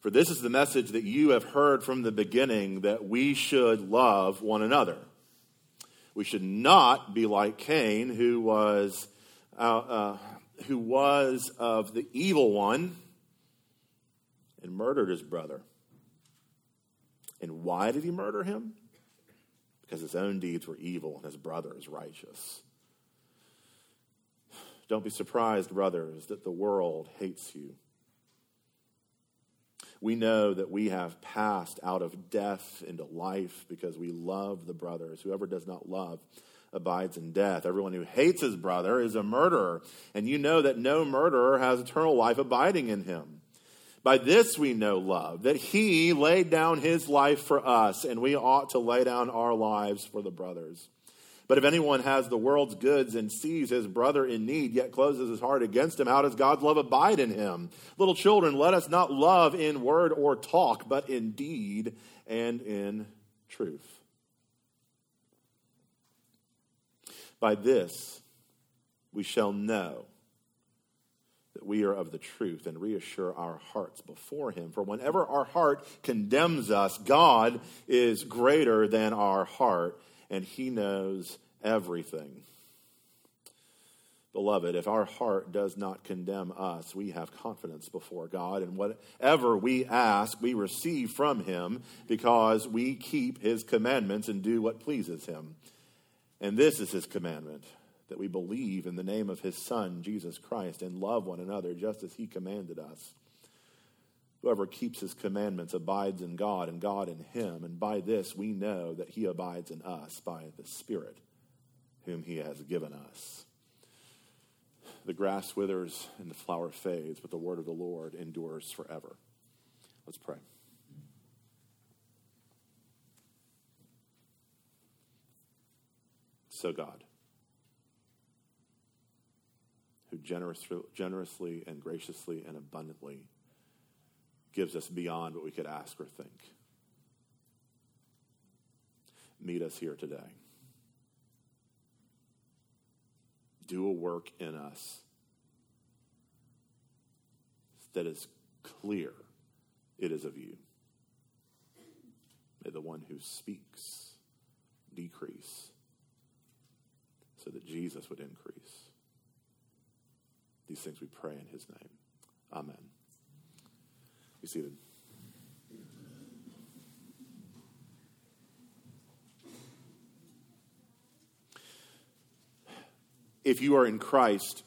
For this is the message that you have heard from the beginning that we should love one another. We should not be like Cain, who was, uh, uh, who was of the evil one and murdered his brother. And why did he murder him? Because his own deeds were evil and his brother is righteous. Don't be surprised, brothers, that the world hates you. We know that we have passed out of death into life because we love the brothers. Whoever does not love abides in death. Everyone who hates his brother is a murderer, and you know that no murderer has eternal life abiding in him. By this we know love, that he laid down his life for us, and we ought to lay down our lives for the brothers. But if anyone has the world's goods and sees his brother in need, yet closes his heart against him, how does God's love abide in him? Little children, let us not love in word or talk, but in deed and in truth. By this we shall know that we are of the truth and reassure our hearts before Him. For whenever our heart condemns us, God is greater than our heart and He knows everything. Beloved, if our heart does not condemn us, we have confidence before God, and whatever we ask, we receive from Him because we keep His commandments and do what pleases Him. And this is His commandment that we believe in the name of His Son, Jesus Christ, and love one another just as He commanded us. Whoever keeps his commandments abides in God and God in him. And by this we know that he abides in us by the Spirit whom he has given us. The grass withers and the flower fades, but the word of the Lord endures forever. Let's pray. So, God, who generously and graciously and abundantly gives us beyond what we could ask or think. Meet us here today. Do a work in us that is clear it is of you. May the one who speaks decrease so that Jesus would increase. These things we pray in his name. Amen. Be seated. If you are in Christ,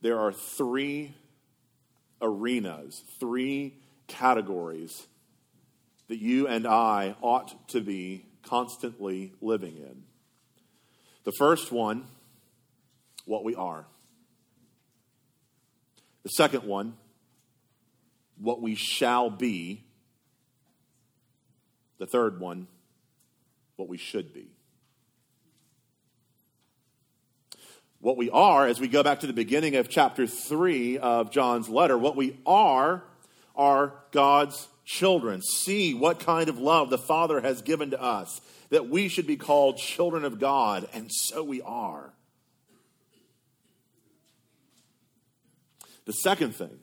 there are three arenas, three categories that you and I ought to be constantly living in. The first one, what we are. The second one, what we shall be. The third one, what we should be. What we are, as we go back to the beginning of chapter 3 of John's letter, what we are are God's children. See what kind of love the Father has given to us, that we should be called children of God, and so we are. The second thing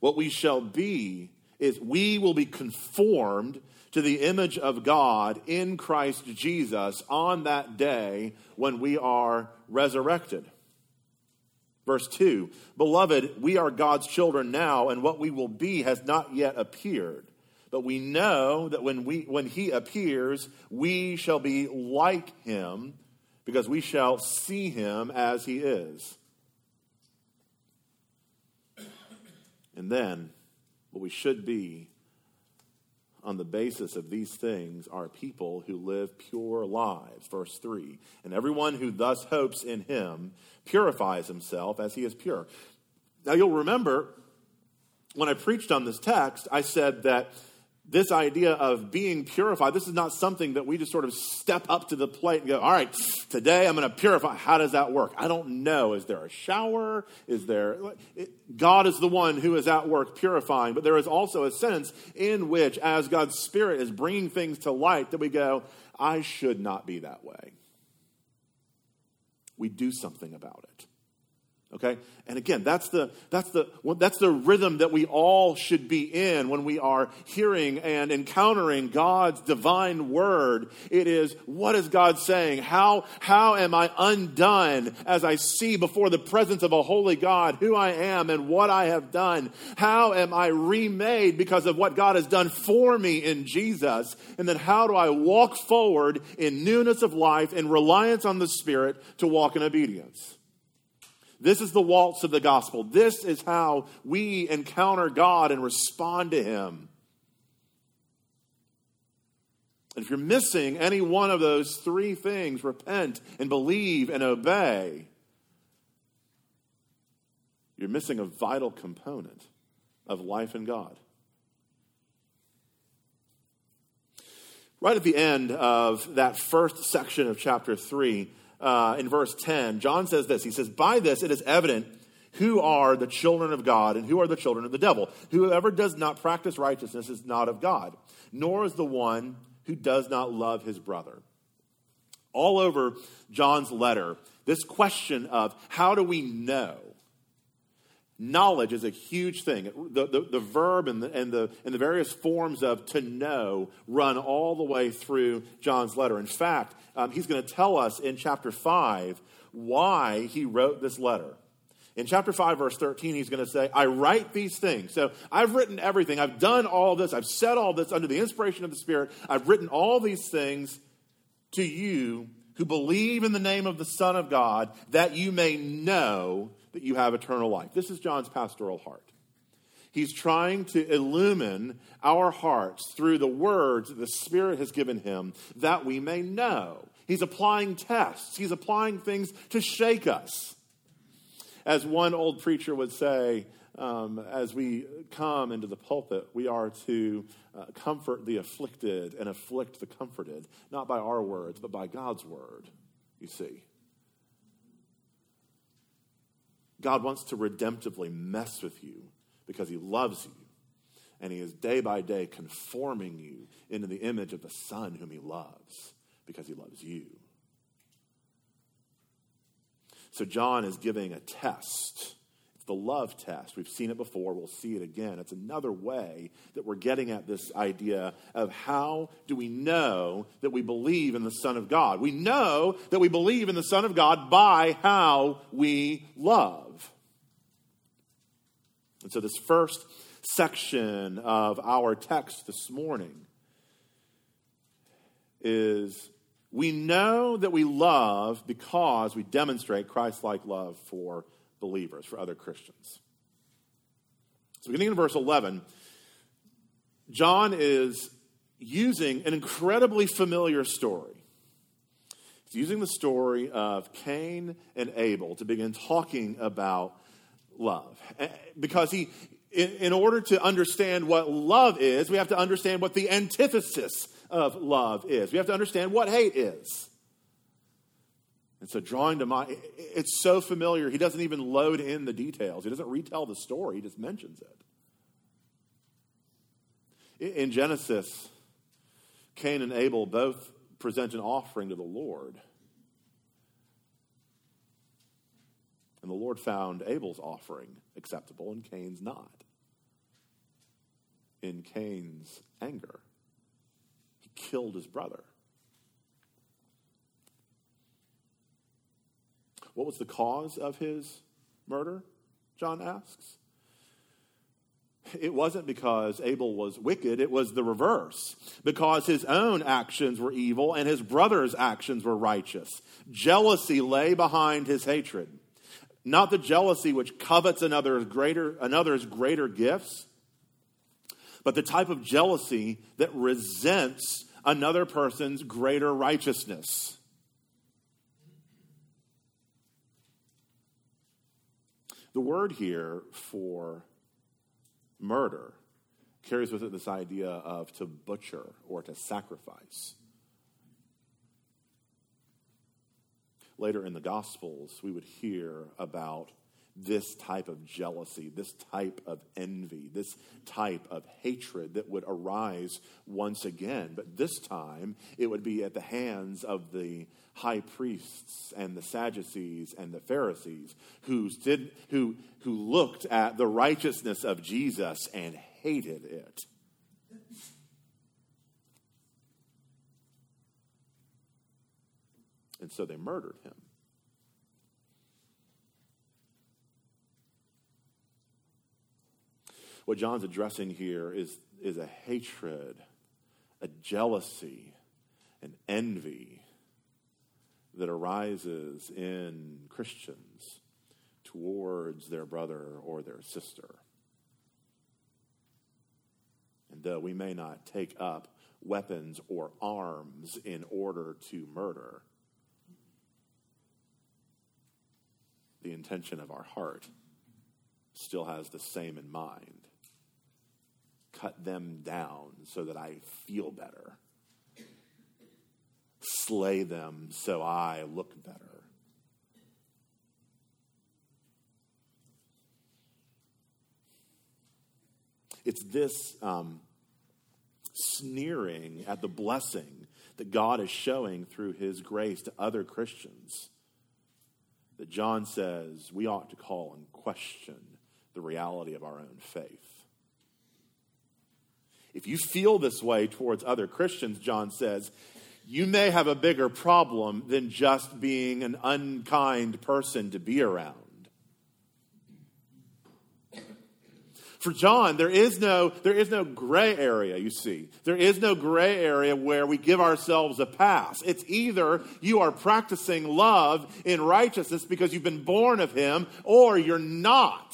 what we shall be is we will be conformed to the image of God in Christ Jesus on that day when we are resurrected. Verse 2 Beloved, we are God's children now, and what we will be has not yet appeared. But we know that when, we, when he appears, we shall be like him, because we shall see him as he is. And then, what we should be on the basis of these things are people who live pure lives. Verse 3 And everyone who thus hopes in him purifies himself as he is pure. Now, you'll remember when I preached on this text, I said that this idea of being purified, this is not something that we just sort of step up to the plate and go, all right, today I'm going to purify. How does that work? I don't know. Is there a shower? Is there. God is the one who is at work purifying, but there is also a sense in which, as God's Spirit is bringing things to light, that we go, I should not be that way. We do something about it. Okay? And again, that's the, that's, the, that's the rhythm that we all should be in when we are hearing and encountering God's divine word. It is, what is God saying? How, how am I undone as I see before the presence of a holy God who I am and what I have done? How am I remade because of what God has done for me in Jesus? And then how do I walk forward in newness of life in reliance on the Spirit to walk in obedience? This is the waltz of the gospel. This is how we encounter God and respond to Him. And if you're missing any one of those three things repent and believe and obey you're missing a vital component of life in God. Right at the end of that first section of chapter 3, uh, in verse 10, John says this He says, By this it is evident who are the children of God and who are the children of the devil. Whoever does not practice righteousness is not of God, nor is the one who does not love his brother. All over John's letter, this question of how do we know? Knowledge is a huge thing. The, the, the verb and the, and, the, and the various forms of to know run all the way through John's letter. In fact, um, he's going to tell us in chapter 5 why he wrote this letter. In chapter 5, verse 13, he's going to say, I write these things. So I've written everything. I've done all this. I've said all this under the inspiration of the Spirit. I've written all these things to you who believe in the name of the Son of God, that you may know that you have eternal life. This is John's pastoral heart. He's trying to illumine our hearts through the words that the Spirit has given him that we may know. He's applying tests, he's applying things to shake us. As one old preacher would say, um, as we come into the pulpit, we are to uh, comfort the afflicted and afflict the comforted, not by our words, but by God's word, you see. God wants to redemptively mess with you because he loves you. And he is day by day conforming you into the image of the Son whom he loves because he loves you. So, John is giving a test. The love test. We've seen it before. We'll see it again. It's another way that we're getting at this idea of how do we know that we believe in the Son of God? We know that we believe in the Son of God by how we love. And so, this first section of our text this morning is we know that we love because we demonstrate Christ like love for believers, for other Christians. So, beginning in verse 11, John is using an incredibly familiar story. He's using the story of Cain and Abel to begin talking about love. Because he, in, order to understand what love is, we have to understand what the antithesis of love is. We have to understand what hate is. And so, drawing to mind, it's so familiar, he doesn't even load in the details. He doesn't retell the story, he just mentions it. In Genesis, Cain and Abel both present an offering to the Lord. And the Lord found Abel's offering acceptable and Cain's not. In Cain's anger, he killed his brother. What was the cause of his murder? John asks. It wasn't because Abel was wicked, it was the reverse. Because his own actions were evil and his brother's actions were righteous. Jealousy lay behind his hatred not the jealousy which covets another's greater, another's greater gifts, but the type of jealousy that resents another person's greater righteousness. The word here for murder carries with it this idea of to butcher or to sacrifice. later in the Gospels, we would hear about this type of jealousy, this type of envy, this type of hatred that would arise once again. But this time, it would be at the hands of the high priests and the Sadducees and the Pharisees who, did, who, who looked at the righteousness of Jesus and hated it. And so they murdered him. What John's addressing here is, is a hatred, a jealousy, an envy that arises in Christians towards their brother or their sister. And though we may not take up weapons or arms in order to murder, the intention of our heart still has the same in mind cut them down so that I feel better. Slay them so I look better. It's this um, sneering at the blessing that God is showing through his grace to other Christians that John says we ought to call in question the reality of our own faith. If you feel this way towards other Christians, John says, you may have a bigger problem than just being an unkind person to be around. For John, there is no, there is no gray area, you see. There is no gray area where we give ourselves a pass. It's either you are practicing love in righteousness because you've been born of him, or you're not.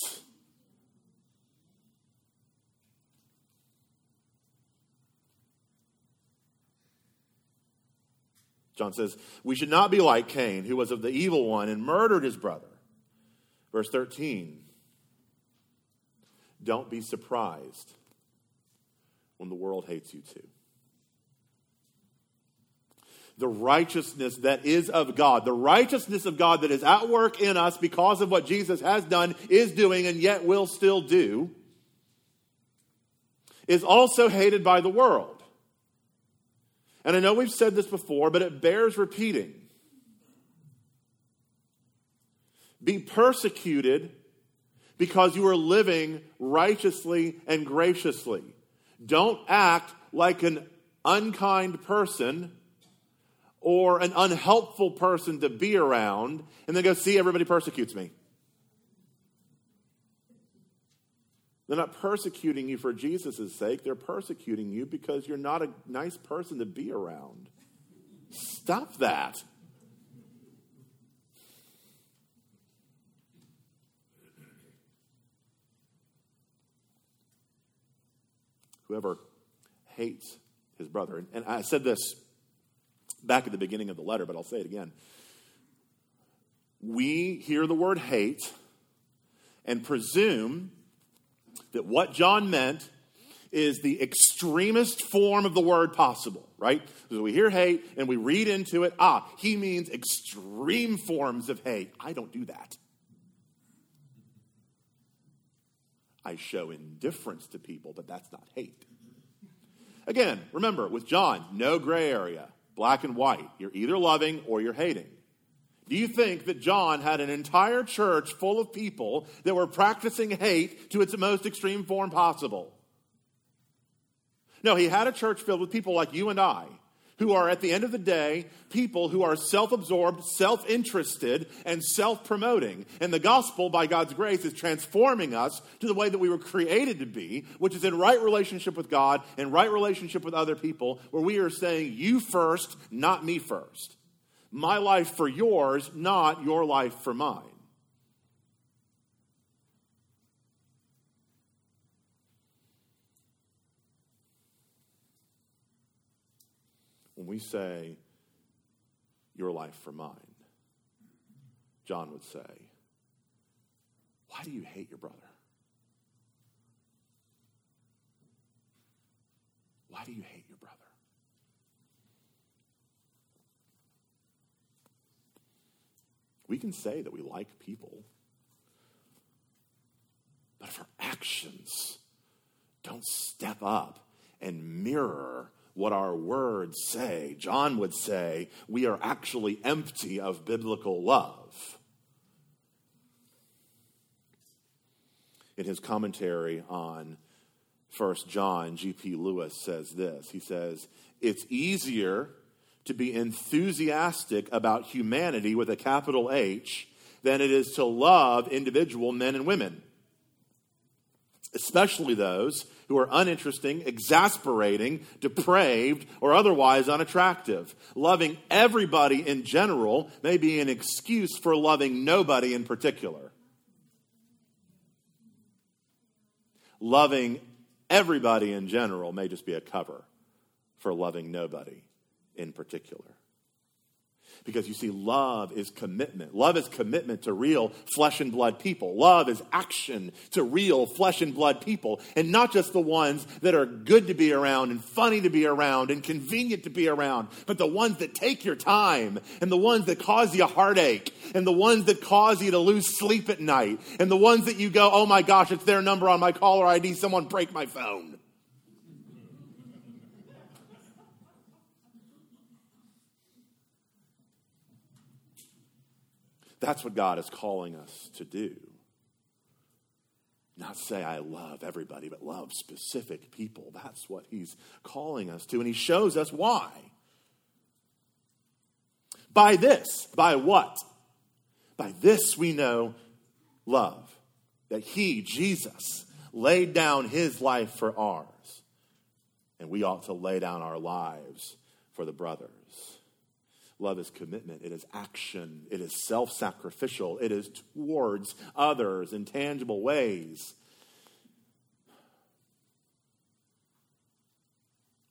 John says, We should not be like Cain, who was of the evil one and murdered his brother. Verse 13 Don't be surprised when the world hates you too. The righteousness that is of God, the righteousness of God that is at work in us because of what Jesus has done, is doing, and yet will still do, is also hated by the world. And I know we've said this before, but it bears repeating. Be persecuted because you are living righteously and graciously. Don't act like an unkind person or an unhelpful person to be around and then go, see, everybody persecutes me. They're not persecuting you for Jesus' sake. They're persecuting you because you're not a nice person to be around. Stop that. Whoever hates his brother, and I said this back at the beginning of the letter, but I'll say it again. We hear the word hate and presume that what John meant is the extremist form of the word possible, right? So we hear hate and we read into it, ah, he means extreme forms of hate. I don't do that. I show indifference to people, but that's not hate. Again, remember, with John, no gray area, black and white. You're either loving or you're hating. Do you think that John had an entire church full of people that were practicing hate to its most extreme form possible? No, he had a church filled with people like you and I, who are at the end of the day people who are self absorbed, self interested, and self promoting. And the gospel, by God's grace, is transforming us to the way that we were created to be, which is in right relationship with God and right relationship with other people, where we are saying, You first, not me first my life for yours, not your life for mine. When we say, your life for mine, John would say, why do you hate your brother? Why do you hate your brother? We can say that we like people. But if our actions don't step up and mirror what our words say, John would say we are actually empty of biblical love. In his commentary on 1 John, G.P. Lewis says this. He says, It's easier to be enthusiastic about humanity with a capital H than it is to love individual men and women, especially those who are uninteresting, exasperating, depraved, or otherwise unattractive. Loving everybody in general may be an excuse for loving nobody in particular. Loving everybody in general may just be a cover for loving nobody in particular. Because you see, love is commitment. Love is commitment to real flesh and blood people. Love is action to real flesh and blood people. And not just the ones that are good to be around and funny to be around and convenient to be around, but the ones that take your time and the ones that cause you heartache and the ones that cause you to lose sleep at night and the ones that you go, oh my gosh, it's their number on my caller ID, someone break my phone. That's what God is calling us to do. Not say, I love everybody, but love specific people. That's what He's calling us to. And He shows us why. By this, by what? By this we know love. That He, Jesus, laid down His life for ours. And we ought to lay down our lives for the brothers. Love is commitment, it is action, it is self sacrificial, it is towards others in tangible ways.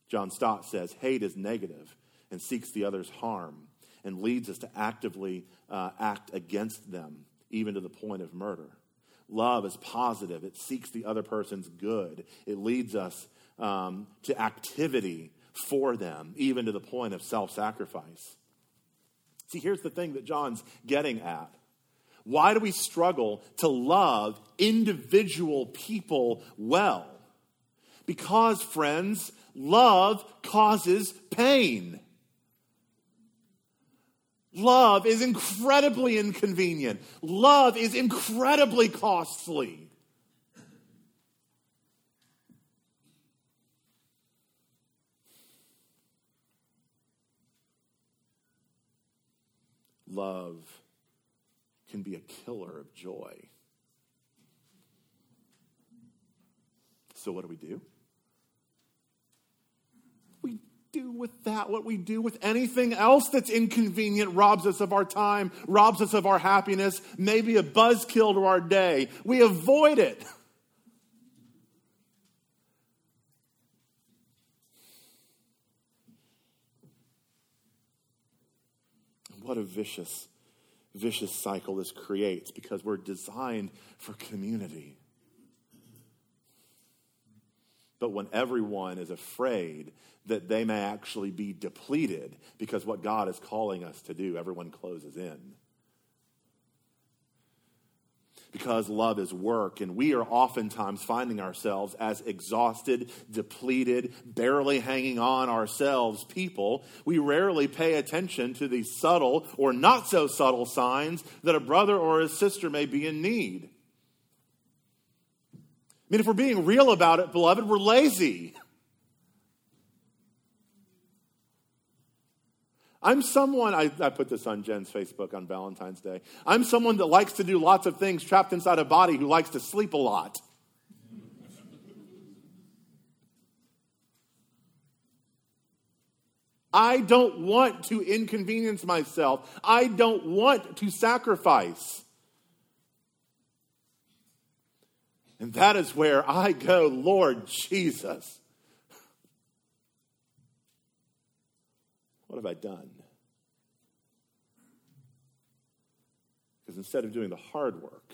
John Stott says hate is negative and seeks the other's harm and leads us to actively uh, act against them, even to the point of murder. Love is positive, it seeks the other person's good, it leads us um, to activity for them, even to the point of self sacrifice. See, here's the thing that John's getting at. Why do we struggle to love individual people well? Because, friends, love causes pain. Love is incredibly inconvenient. Love is incredibly costly. Love can be a killer of joy. So, what do we do? We do with that what we do with anything else that's inconvenient, robs us of our time, robs us of our happiness, maybe a buzzkill to our day. We avoid it. what a vicious, vicious cycle this creates because we're designed for community. But when everyone is afraid that they may actually be depleted because what God is calling us to do, everyone closes in because love is work. And we are oftentimes finding ourselves as exhausted, depleted, barely hanging on ourselves people. We rarely pay attention to the subtle or not so subtle signs that a brother or a sister may be in need. I mean, if we're being real about it, beloved, we're lazy. I'm someone, I, I, put this on Jen's Facebook on Valentine's Day. I'm someone that likes to do lots of things trapped inside a body who likes to sleep a lot. I don't want to inconvenience myself. I don't want to sacrifice. And that is where I go, Lord Jesus. What have I done? Because instead of doing the hard work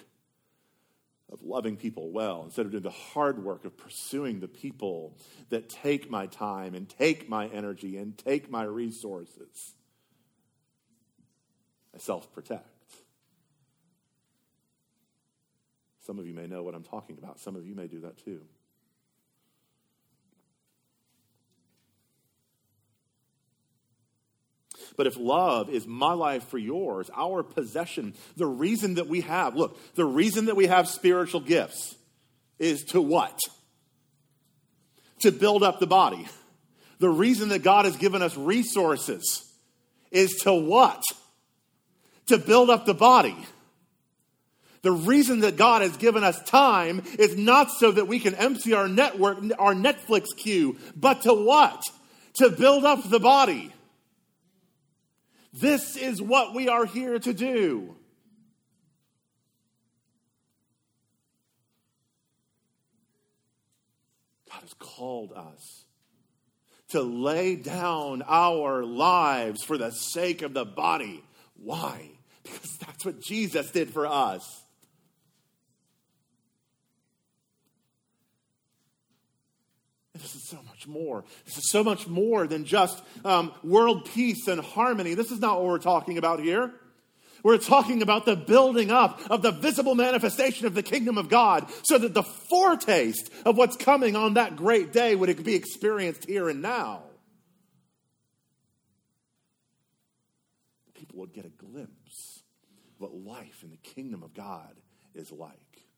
of loving people well, instead of doing the hard work of pursuing the people that take my time and take my energy and take my resources, I self protect. Some of you may know what I'm talking about. Some of you may do that too. But if love is my life for yours, our possession, the reason that we have, look, the reason that we have spiritual gifts is to what? To build up the body. The reason that God has given us resources is to what? To build up the body. The reason that God has given us time is not so that we can empty our network, our Netflix queue, but to what? To build up the body. This is what we are here to do. God has called us to lay down our lives for the sake of the body. Why? Because that's what Jesus did for us. This is so much more. This is so much more than just um, world peace and harmony. This is not what we're talking about here. We're talking about the building up of the visible manifestation of the kingdom of God so that the foretaste of what's coming on that great day would be experienced here and now. People would get a glimpse of what life in the kingdom of God is like.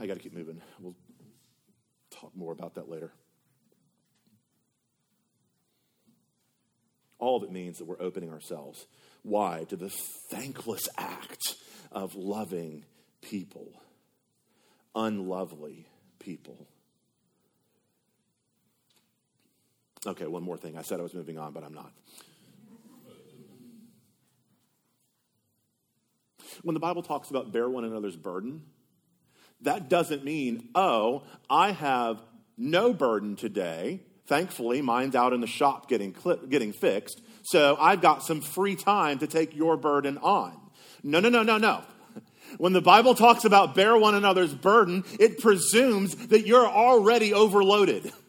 I got to keep moving. We'll talk more about that later. All of it means that we're opening ourselves. Why? To the thankless act of loving people, unlovely people. Okay, one more thing. I said I was moving on, but I'm not. When the Bible talks about bear one another's burden, that doesn't mean, oh, I have no burden today. Thankfully, mine's out in the shop getting, getting fixed. So I've got some free time to take your burden on. No, no, no, no, no. When the Bible talks about bear one another's burden, it presumes that you're already overloaded.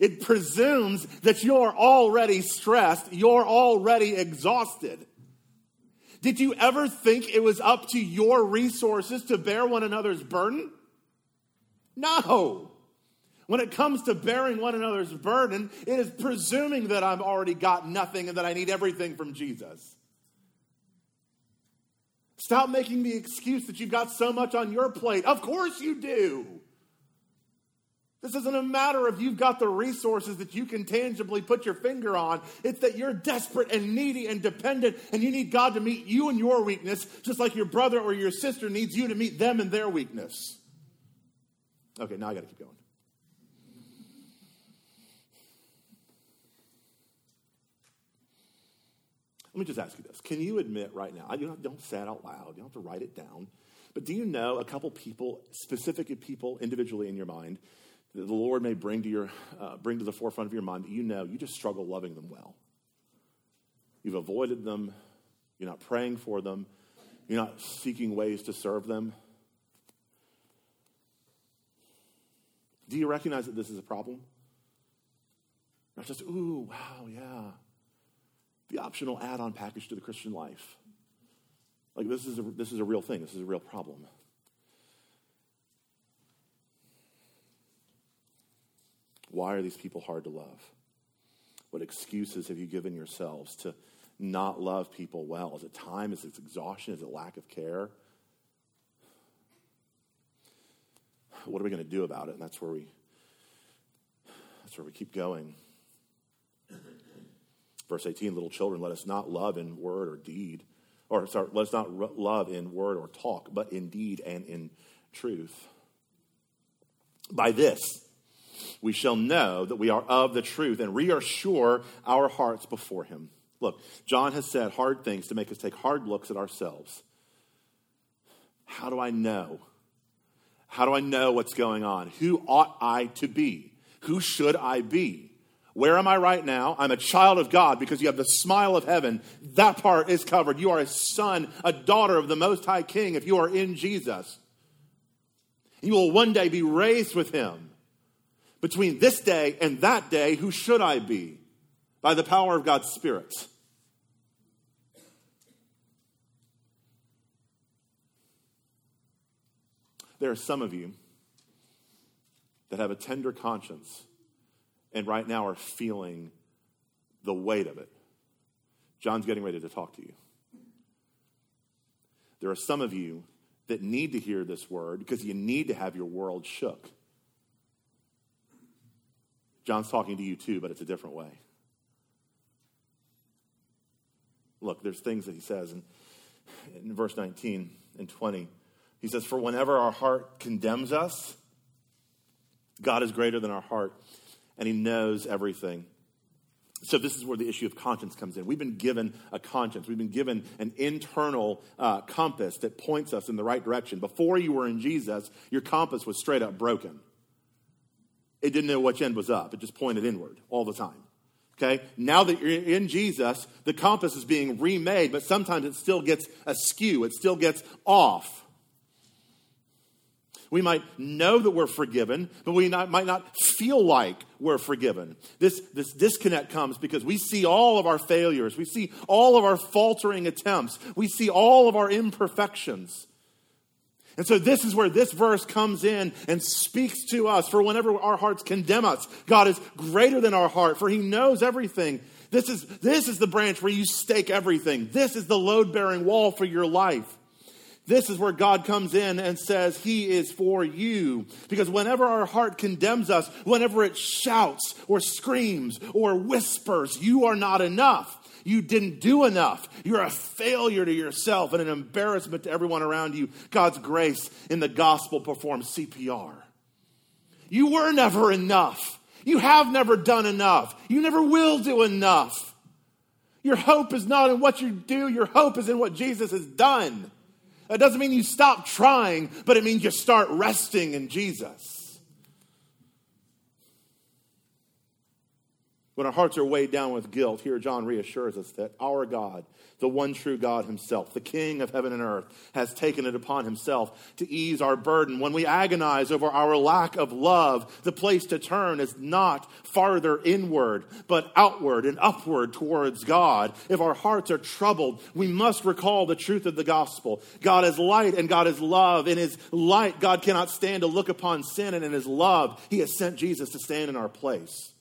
It presumes that you're already stressed, you're already exhausted. Did you ever think it was up to your resources to bear one another's burden? No. When it comes to bearing one another's burden, it is presuming that I've already got nothing and that I need everything from Jesus. Stop making the excuse that you've got so much on your plate. Of course you do. This isn't a matter of you've got the resources that you can tangibly put your finger on. It's that you're desperate and needy and dependent, and you need God to meet you in your weakness, just like your brother or your sister needs you to meet them in their weakness. Okay, now I got to keep going. Let me just ask you this. Can you admit right now, you don't, don't say it out loud, you don't have to write it down, but do you know a couple people, specific people individually in your mind, that the Lord may bring to, your, uh, bring to the forefront of your mind that you know you just struggle loving them well. You've avoided them, you're not praying for them, you're not seeking ways to serve them. Do you recognize that this is a problem? Not just, ooh, wow, yeah. The optional add on package to the Christian life. Like, this is, a, this is a real thing, this is a real problem. Why are these people hard to love? What excuses have you given yourselves to not love people well? Is it time? Is it exhaustion? Is it lack of care? What are we going to do about it? And that's where we that's where we keep going. Verse 18, little children, let us not love in word or deed, or sorry, let us not love in word or talk, but in deed and in truth. By this, we shall know that we are of the truth and reassure our hearts before him. Look, John has said hard things to make us take hard looks at ourselves. How do I know? How do I know what's going on? Who ought I to be? Who should I be? Where am I right now? I'm a child of God because you have the smile of heaven. That part is covered. You are a son, a daughter of the Most High King if you are in Jesus. You will one day be raised with him. Between this day and that day, who should I be? By the power of God's Spirit. There are some of you that have a tender conscience and right now are feeling the weight of it. John's getting ready to talk to you. There are some of you that need to hear this word because you need to have your world shook. John's talking to you too, but it's a different way. Look, there's things that he says in, in verse 19 and 20. He says, For whenever our heart condemns us, God is greater than our heart, and he knows everything. So, this is where the issue of conscience comes in. We've been given a conscience. We've been given an internal uh, compass that points us in the right direction. Before you were in Jesus, your compass was straight up broken. It didn't know which end was up, it just pointed inward all the time. Okay? Now that you're in Jesus, the compass is being remade, but sometimes it still gets askew, it still gets off. We might know that we're forgiven, but we not, might not feel like we're forgiven. This, this disconnect comes because we see all of our failures. We see all of our faltering attempts. We see all of our imperfections. And so, this is where this verse comes in and speaks to us. For whenever our hearts condemn us, God is greater than our heart, for He knows everything. This is, this is the branch where you stake everything. This is the load bearing wall for your life. This is where God comes in and says, He is for you. Because whenever our heart condemns us, whenever it shouts or screams or whispers, you are not enough. You didn't do enough. You're a failure to yourself and an embarrassment to everyone around you. God's grace in the gospel performs CPR. You were never enough. You have never done enough. You never will do enough. Your hope is not in what you do, your hope is in what Jesus has done. That doesn't mean you stop trying, but it means you start resting in Jesus. When our hearts are weighed down with guilt, here John reassures us that our God, the one true God Himself, the King of heaven and earth, has taken it upon Himself to ease our burden. When we agonize over our lack of love, the place to turn is not farther inward, but outward and upward towards God. If our hearts are troubled, we must recall the truth of the gospel. God is light and God is love. In His light, God cannot stand to look upon sin, and in His love, He has sent Jesus to stand in our place.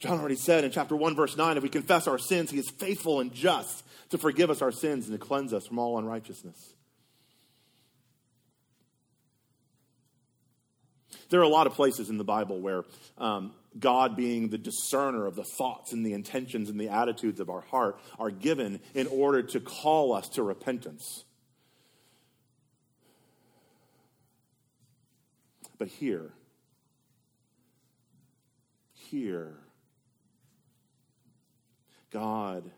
John already said in chapter 1, verse 9 if we confess our sins, he is faithful and just to forgive us our sins and to cleanse us from all unrighteousness. There are a lot of places in the Bible where um, God, being the discerner of the thoughts and the intentions and the attitudes of our heart, are given in order to call us to repentance. But here, here, God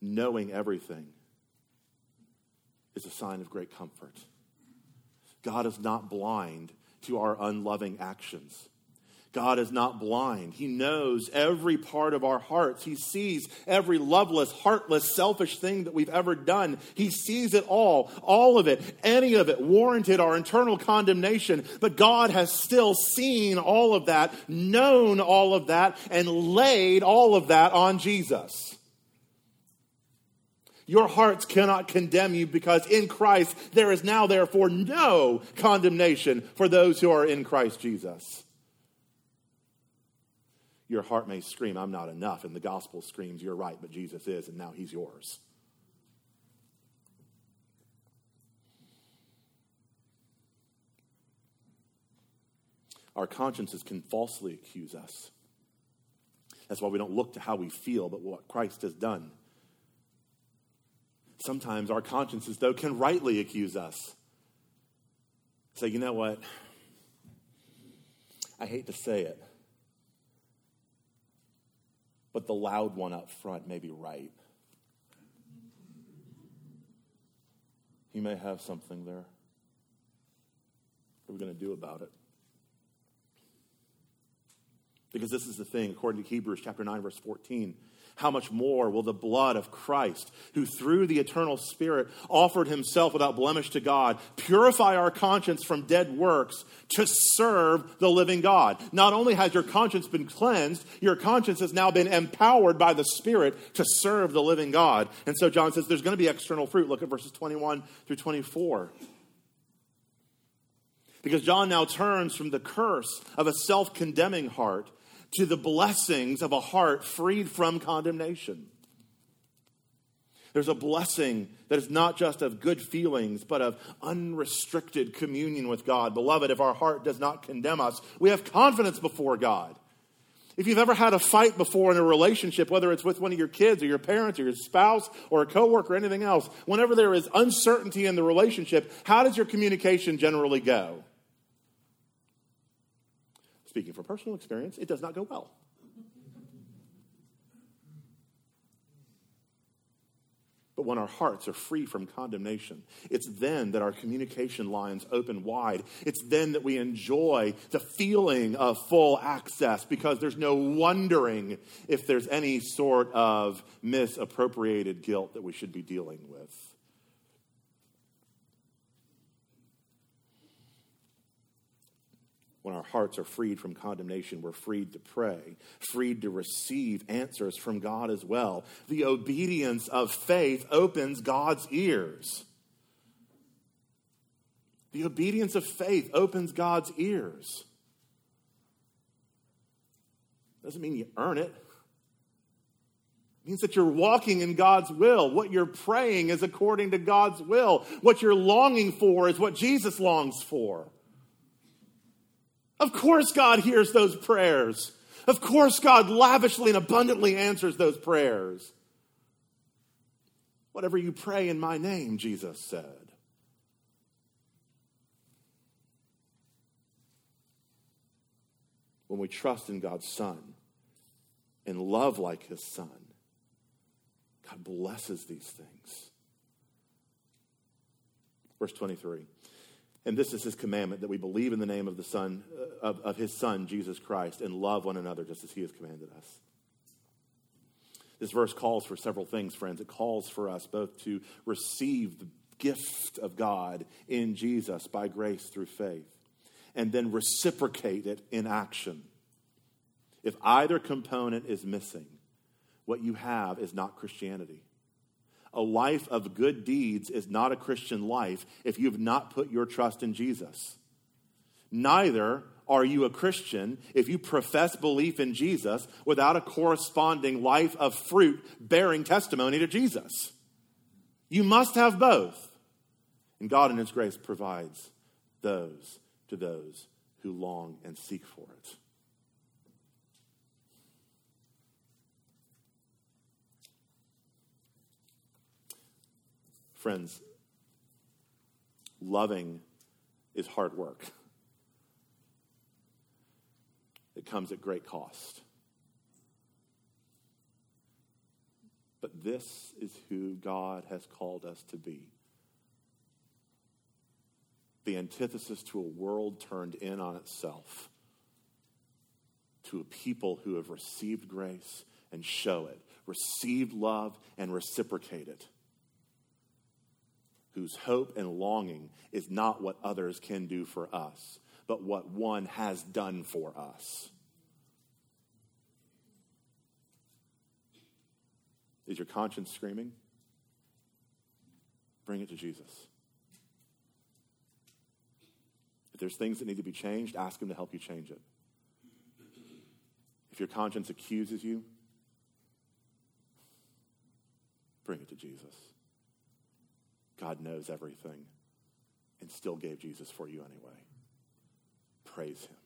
knowing everything is a sign of great comfort. God is not blind to our unloving actions. God is not blind. He knows every part of our hearts. He sees every loveless, heartless, selfish thing that we've ever done. He sees it all, all of it, any of it warranted our internal condemnation. But God has still seen all of that, known all of that, and laid all of that on Jesus. Your hearts cannot condemn you because in Christ there is now, therefore, no condemnation for those who are in Christ Jesus your heart may scream, I'm not enough. And the gospel screams, You're right, but Jesus is, and now he's yours. Our consciences can falsely accuse us. That's why we don't look to how we feel, but what Christ has done. Sometimes our consciences, though, can rightly accuse us. Say, you know what? I hate to say it, but the loud one up front may be right. He may have something there. What are we going to do about it? Because this is the thing, according to Hebrews chapter 9, verse 14 how much more will the blood of Christ, who through the eternal Spirit offered himself without blemish to God, purify our conscience from dead works to serve the living God? Not only has your conscience been cleansed, your conscience has now been empowered by the Spirit to serve the living God. And so John says there's going to be external fruit. Look at verses 21 through 24. Because John now turns from the curse of a self condemning heart to the blessings of a heart freed from condemnation. There's a blessing that is not just of good feelings, but of unrestricted communion with God. Beloved, if our heart does not condemn us, we have confidence before God. If you've ever had a fight before in a relationship, whether it's with one of your kids or your parents or your spouse or a coworker or anything else, whenever there is uncertainty in the relationship, how does your communication generally go? Speaking from personal experience, it does not go well. But when our hearts are free from condemnation, it's then that our communication lines open wide. It's then that we enjoy the feeling of full access because there's no wondering if there's any sort of misappropriated guilt that we should be dealing with. When our hearts are freed from condemnation, we're freed to pray, freed to receive answers from God as well. The obedience of faith opens God's ears. The obedience of faith opens God's ears. Doesn't mean you earn it. It means that you're walking in God's will. What you're praying is according to God's will. What you're longing for is what Jesus longs for. Of course, God hears those prayers. Of course, God lavishly and abundantly answers those prayers. Whatever you pray in my name, Jesus said. When we trust in God's Son and love like his Son, God blesses these things. Verse 23. And this is his commandment that we believe in the name of the Son, uh, of, of his Son, Jesus Christ, and love one another just as he has commanded us. This verse calls for several things, friends. It calls for us both to receive the gift of God in Jesus by grace through faith, and then reciprocate it in action. If either component is missing, what you have is not Christianity. A life of good deeds is not a Christian life if you have not put your trust in Jesus. Neither are you a Christian if you profess belief in Jesus without a corresponding life of fruit bearing testimony to Jesus. You must have both. And God, in His grace, provides those to those who long and seek for it. Friends, loving is hard work. It comes at great cost. But this is who God has called us to be the antithesis to a world turned in on itself, to a people who have received grace and show it, received love and reciprocate it whose hope and longing is not what others can do for us, but what one has done for us. Is your conscience screaming? Bring it to Jesus. If there's things that need to be changed, ask Him to help you change it. If your conscience accuses you, bring it to Jesus. God knows everything and still gave Jesus for you anyway. Praise Him.